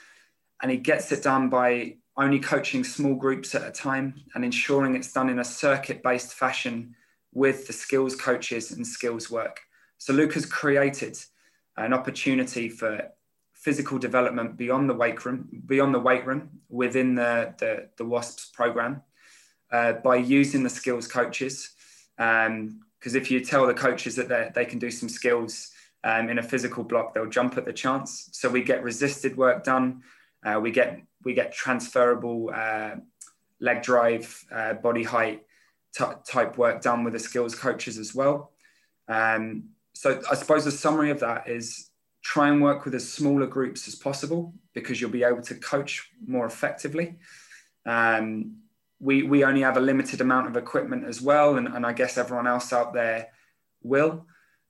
And he gets it done by only coaching small groups at a time and ensuring it's done in a circuit based fashion with the skills coaches and skills work. So Luke has created an opportunity for physical development beyond the weight room, beyond the weight room within the, the, the WASPs program uh, by using the skills coaches. Because um, if you tell the coaches that they can do some skills um, in a physical block, they'll jump at the chance. So we get resisted work done. Uh, we get we get transferable uh, leg drive, uh, body height type work done with the skills coaches as well. Um, so I suppose the summary of that is try and work with as smaller groups as possible because you'll be able to coach more effectively. Um, we, we only have a limited amount of equipment as well, and, and I guess everyone else out there will.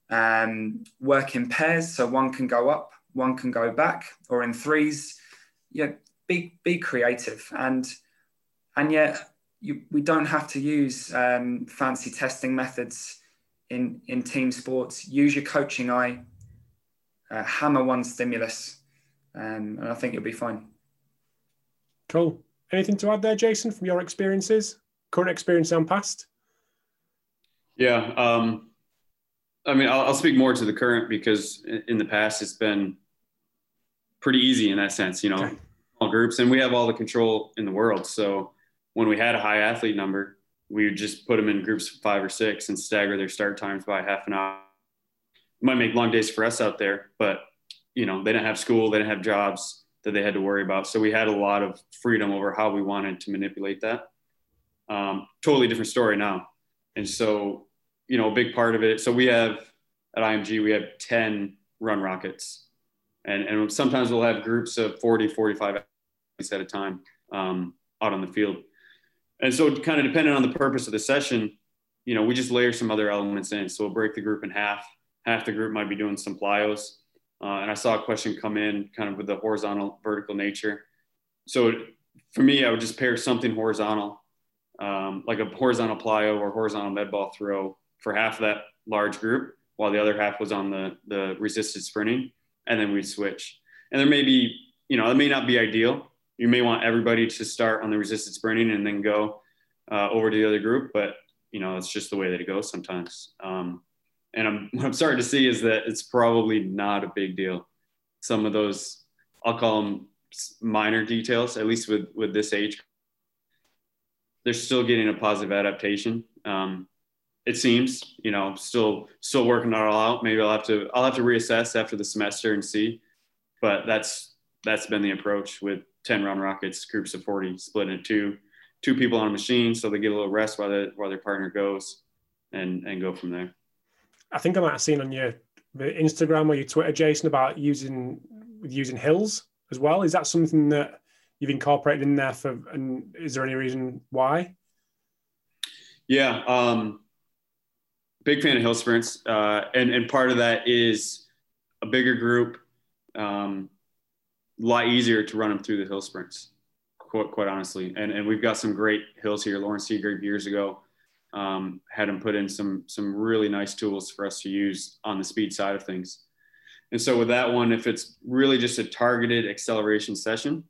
Um, work in pairs, so one can go up, one can go back, or in threes. Yeah, be be creative, and and yet you, we don't have to use um, fancy testing methods in in team sports. Use your coaching eye, uh, hammer one stimulus, um, and I think you'll be fine. Cool. Anything to add there, Jason, from your experiences, current experience and past? Yeah. Um, I mean, I'll, I'll, speak more to the current because in the past it's been pretty easy in that sense, you know, okay. all groups, and we have all the control in the world. So when we had a high athlete number, we would just put them in groups of five or six and stagger their start times by half an hour It might make long days for us out there, but you know, they didn't have school, they didn't have jobs. that they had to worry about. So we had a lot of freedom over how we wanted to manipulate that. Um, totally different story now. And so, you know, a big part of it. So we have at IMG, we have 10 run rockets. And, and sometimes we'll have groups of 40, 45 at a time um, out on the field. And so, kind of depending on the purpose of the session, you know, we just layer some other elements in. So we'll break the group in half. Half the group might be doing some plyos. Uh, and I saw a question come in kind of with the horizontal vertical nature. So for me, I would just pair something horizontal, um, like a horizontal plyo or horizontal med ball throw for half of that large group, while the other half was on the, the resisted sprinting. And then we'd switch. And there may be, you know, it may not be ideal. You may want everybody to start on the resistance burning and then go uh, over to the other group, but you know, it's just the way that it goes sometimes. Um, and I'm, what I'm starting to see is that it's probably not a big deal. Some of those, I'll call them minor details, at least with, with this age, they're still getting a positive adaptation. Um, it seems, you know, still, still working it all out. Maybe I'll have to, I'll have to reassess after the semester and see, but that's, that's been the approach with 10 run rockets, groups of 40 split into two, two people on a machine. So they get a little rest while, the, while their partner goes and, and go from there. I think I might have seen on your Instagram or your Twitter, Jason, about using using hills as well. Is that something that you've incorporated in there for? And is there any reason why? Yeah, um, big fan of hill sprints, uh, and and part of that is a bigger group, um, a lot easier to run them through the hill sprints. Quite, quite honestly, and and we've got some great hills here. Loren Seagrave years ago um, had him put in some some really nice tools for us to use on the speed side of things. And so with that one, if it's really just a targeted acceleration session,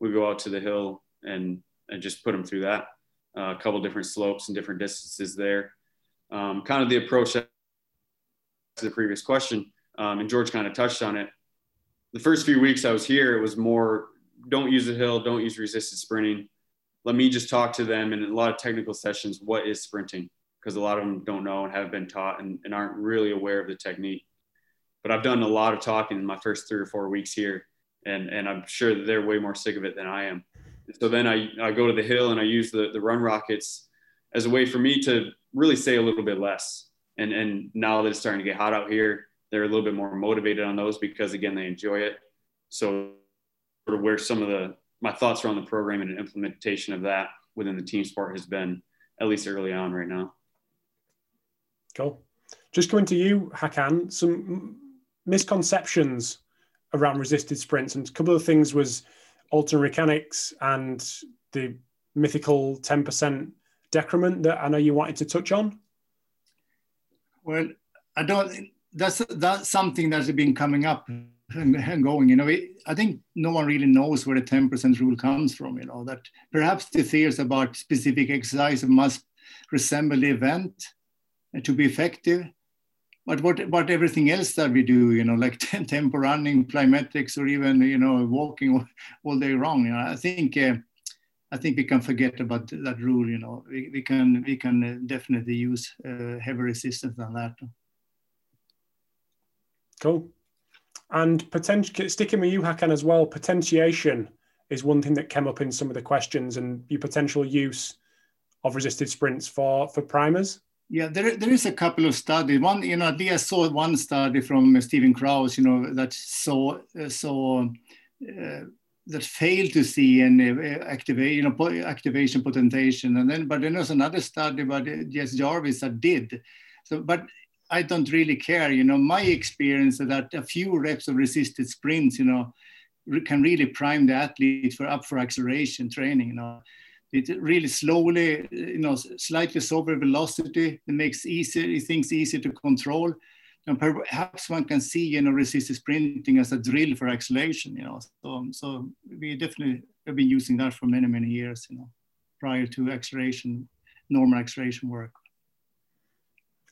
we go out to the hill and and just put them through that. Uh, a couple different slopes and different distances there. Um, kind of the approach to the previous question, um, and George kind of touched on it. The first few weeks I was here, it was more don't use the hill, don't use resisted sprinting. Let me just talk to them in a lot of technical sessions what is sprinting? Because a lot of them don't know and haven't been taught and, and aren't really aware of the technique. But i've done a lot of talking in my first three or four weeks here and and i'm sure that they're way more sick of it than i am. So then i, I go to the hill and i use the, the run rockets as a way for me to really say a little bit less. And and now that it's starting to get hot out here they're a little bit more motivated on those because again they enjoy it so sort of where some of the my thoughts around the program and implementation of that within the team sport has been at least early on right now. Cool. Just coming to you, Hakan, some misconceptions around resisted sprints, and a couple of things was alternate mechanics and the mythical 10% decrement that I know you wanted to touch on. Well, I don't. That's that's something that's been coming up and going. You know, I think no one really knows where the 10% rule comes from. You know, that perhaps the theories about specific exercise must resemble the event to be effective. But what about everything else that we do, you know, like tempo running, plyometrics, or even, you know, walking all day long, you know, I think, uh, I think we can forget about that rule, you know, we, we can, we can definitely use uh, heavy resistance on that. Cool. And potential sticking with you, Hakan, as well, potentiation is one thing that came up in some of the questions and your potential use of resisted sprints for, for primers. Yeah, there, there is a couple of studies. One, you know, I saw one study from Stephen Krauss, you know, that saw, uh, saw uh, that failed to see any activation, you know, activation potentiation. And then, but then there's another study by Jess Jarvis that did. So, but I don't really care. You know, my experience is that a few reps of resisted sprints, you know, can really prime the athlete for up for acceleration training. You know, it really slowly, you know, slightly slower velocity. It makes easier things easier to control. And perhaps one can see, you know, resisted sprinting as a drill for acceleration. You know, so so we definitely have been using that for many many years. You know, prior to acceleration, normal acceleration work.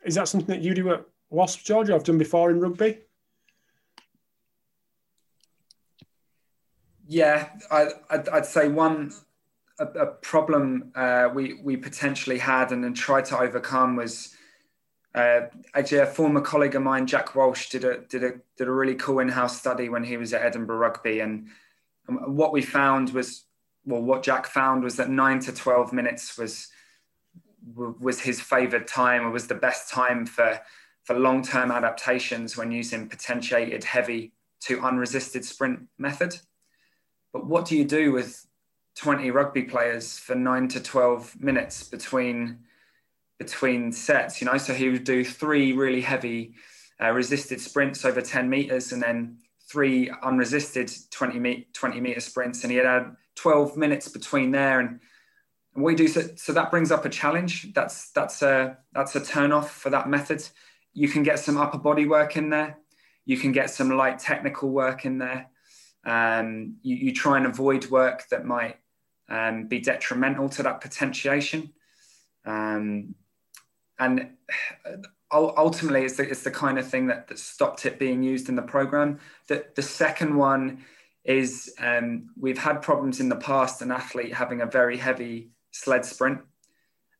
Is that something that you do at Wasps, Georgia? I've done before in rugby. Yeah, I, I'd, I'd say one a, a problem uh, we we potentially had and then tried to overcome was uh, actually a former colleague of mine, Jack Walsh, did a did a did a really cool in-house study when he was at Edinburgh Rugby, and And what we found was, well, what Jack found was that nine to 12 minutes was was his favored time or was the best time for for long-term adaptations when using potentiated heavy to unresisted sprint method. But what do you do with 20 rugby players for nine to 12 minutes between between sets? You know, so he would do three really heavy uh, resisted sprints over 10 meters and then three unresisted 20, me- 20 meter sprints. And he had had 12 minutes between there. And, and we do so, so that brings up a challenge. That's that's a that's a turn off for that method. You can get some upper body work in there. You can get some light technical work in there. Um, you, you try and avoid work that might um, be detrimental to that potentiation. Um, and ultimately, it's the, it's the kind of thing that, that stopped it being used in the program. The, the second one is um, we've had problems in the past, an athlete having a very heavy sled sprint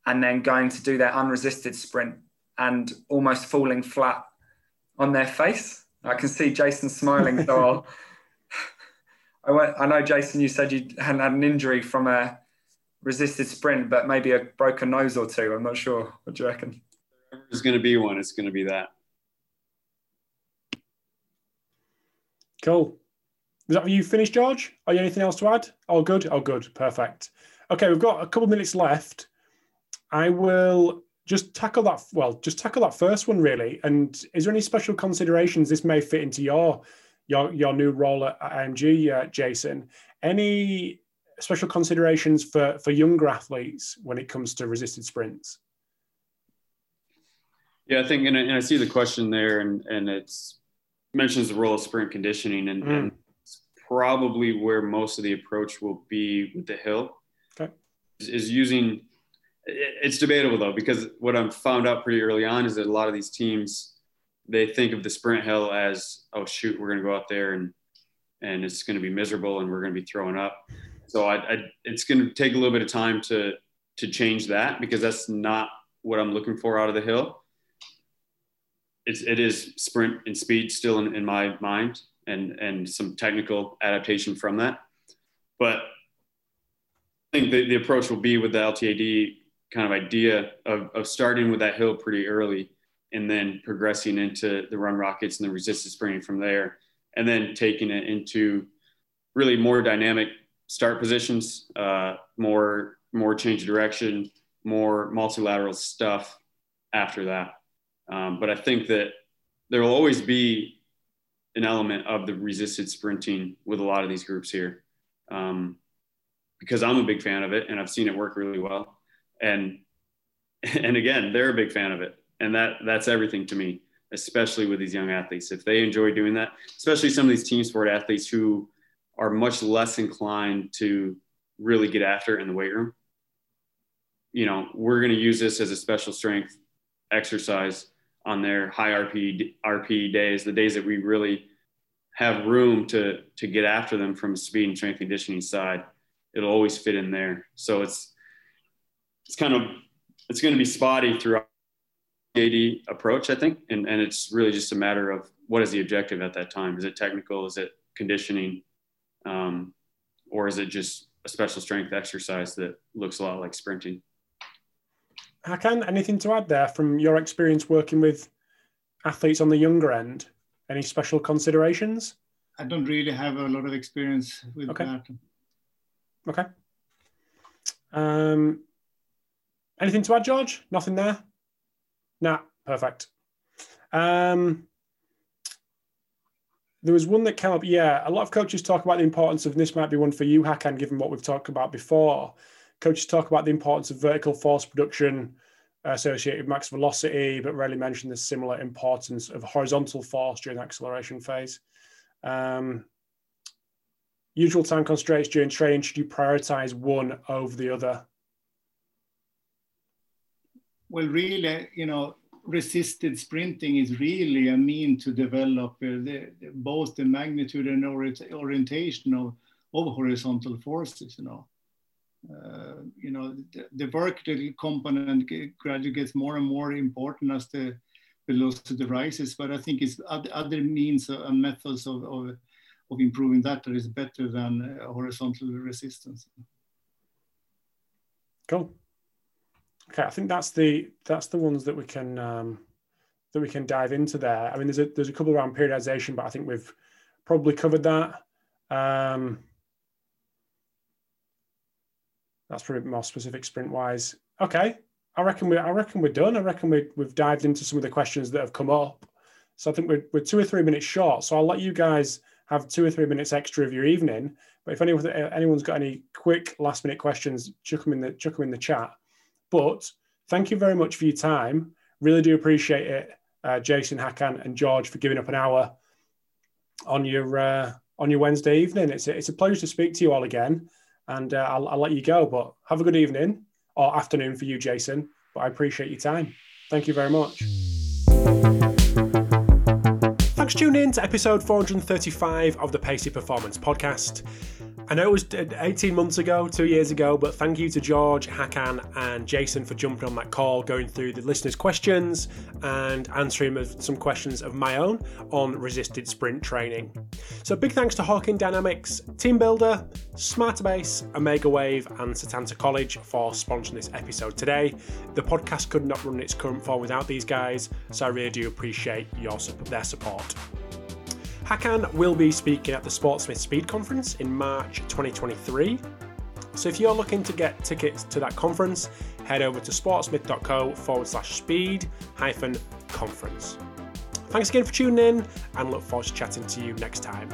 and then going to do their unresisted sprint and almost falling flat on their face. I can see Jason smiling, so I'll. I, went, I know, Jason, you said you hadn't had an injury from a resisted sprint, but maybe a broken nose or two. I'm not sure. What do you reckon? There's going to be one. It's going to be that. Cool. Is that you finished, George? Are you anything else to add? Oh, good. Oh, good. Perfect. Okay, we've got a couple of minutes left. I will just tackle that well just tackle that first one really and is there any special considerations this may fit into your your your new role at IMG uh, Jason any special considerations for for younger athletes when it comes to resisted sprints yeah I think and I, and I see the question there and and it's mentions the role of sprint conditioning and, mm. and probably where most of the approach will be with the hill. Is, using it's debatable though because what I've found out pretty early on is that a lot of these teams they think of the sprint hill as oh shoot we're going to go out there and and it's going to be miserable and we're going to be throwing up. So I, I it's going to take a little bit of time to to change that because that's not what I'm looking for out of the hill. It's it is sprint and speed still in, in my mind and and some technical adaptation from that, but think the, the approach will be with the LTAD kind of idea of, of starting with that hill pretty early and then progressing into the run rockets and the resistance sprinting from there and then taking it into really more dynamic start positions uh, more more change of direction more multilateral stuff after that. Um, but i think that there will always be an element of the resisted sprinting with a lot of these groups here. Um, because i'm a big fan of it and i've seen it work really well. And and again they're a big fan of it. And that that's everything to me especially with these young athletes. If they enjoy doing that especially some of these team sport athletes who are much less inclined to really get after in the weight room you know we're going to use this as a special strength exercise on their high rp rp days the days that we really have room to to get after them from speed and strength conditioning side it'll always fit in there so it's it's kind of it's going to be spotty throughout the AD approach, I think, and and it's really just a matter of what is the objective at that time. Is it technical? Is it conditioning? Um, or is it just a special strength exercise that looks a lot like sprinting? Hakan, anything to add there from your experience working with athletes on the younger end? Any special considerations? I don't really have a lot of experience with okay. that. Okay. Um, Anything to add, George? Nothing there? Nah, perfect. Um, there was one that came up. Yeah, a lot of coaches talk about the importance of, this might be one for you, Hakan, given what we've talked about before. Coaches talk about the importance of vertical force production associated with max velocity, but rarely mention the similar importance of horizontal force during acceleration phase. Um, usual time constraints during training, should you prioritize one over the other? well, really, you know, resisted sprinting is really a mean to develop uh, the, both the magnitude and orientation of, of horizontal forces, you know. Uh, you know, the, the vertical component gradually gets more and more important as the velocity rises, but I think it's other, means and methods of, of, of improving that that is better than uh, horizontal resistance. Cool. Okay, I think that's the that's the ones that we can um, that we can dive into there. I mean, there's a there's a couple around periodization, but I think we've probably covered that. Um, that's probably more specific sprint wise. Okay, I reckon we I reckon we're done. I reckon we we've dived into some of the questions that have come up. So I think we're we're two or three minutes short. So I'll let you guys have two or three minutes extra of your evening. But if anyone anyone's got any quick last minute questions, chuck them in the chuck them in the chat. But thank you very much for your time. Really do appreciate it, uh, Jason Hakan and George, for giving up an hour on your uh, on your Wednesday evening. It's a, it's a pleasure to speak to you all again, and uh, I'll, I'll let you go. But have a good evening or afternoon for you, Jason. But I appreciate your time. Thank you very much. For tuning in to episode 435 of the Pacey Performance Podcast. I know it was uh, 18 months ago, two years ago, but thank you to George, Hakan, and Jason for jumping on that call, going through the listeners' questions and answering some questions of my own on resisted sprint training. So, big thanks to Hawkin Dynamics, TeamBuildr, Smarterbase, Omegawave, and Setanta College for sponsoring this episode today. The podcast could not run its current form without these guys, so I really do appreciate your their support. Hakan will be speaking at the Sportsmith Speed Conference in March 2023. So if you're looking to get tickets to that conference, head over to sportsmith.co forward slash speed hyphen conference. Thanks again for tuning in and look forward to chatting to you next time.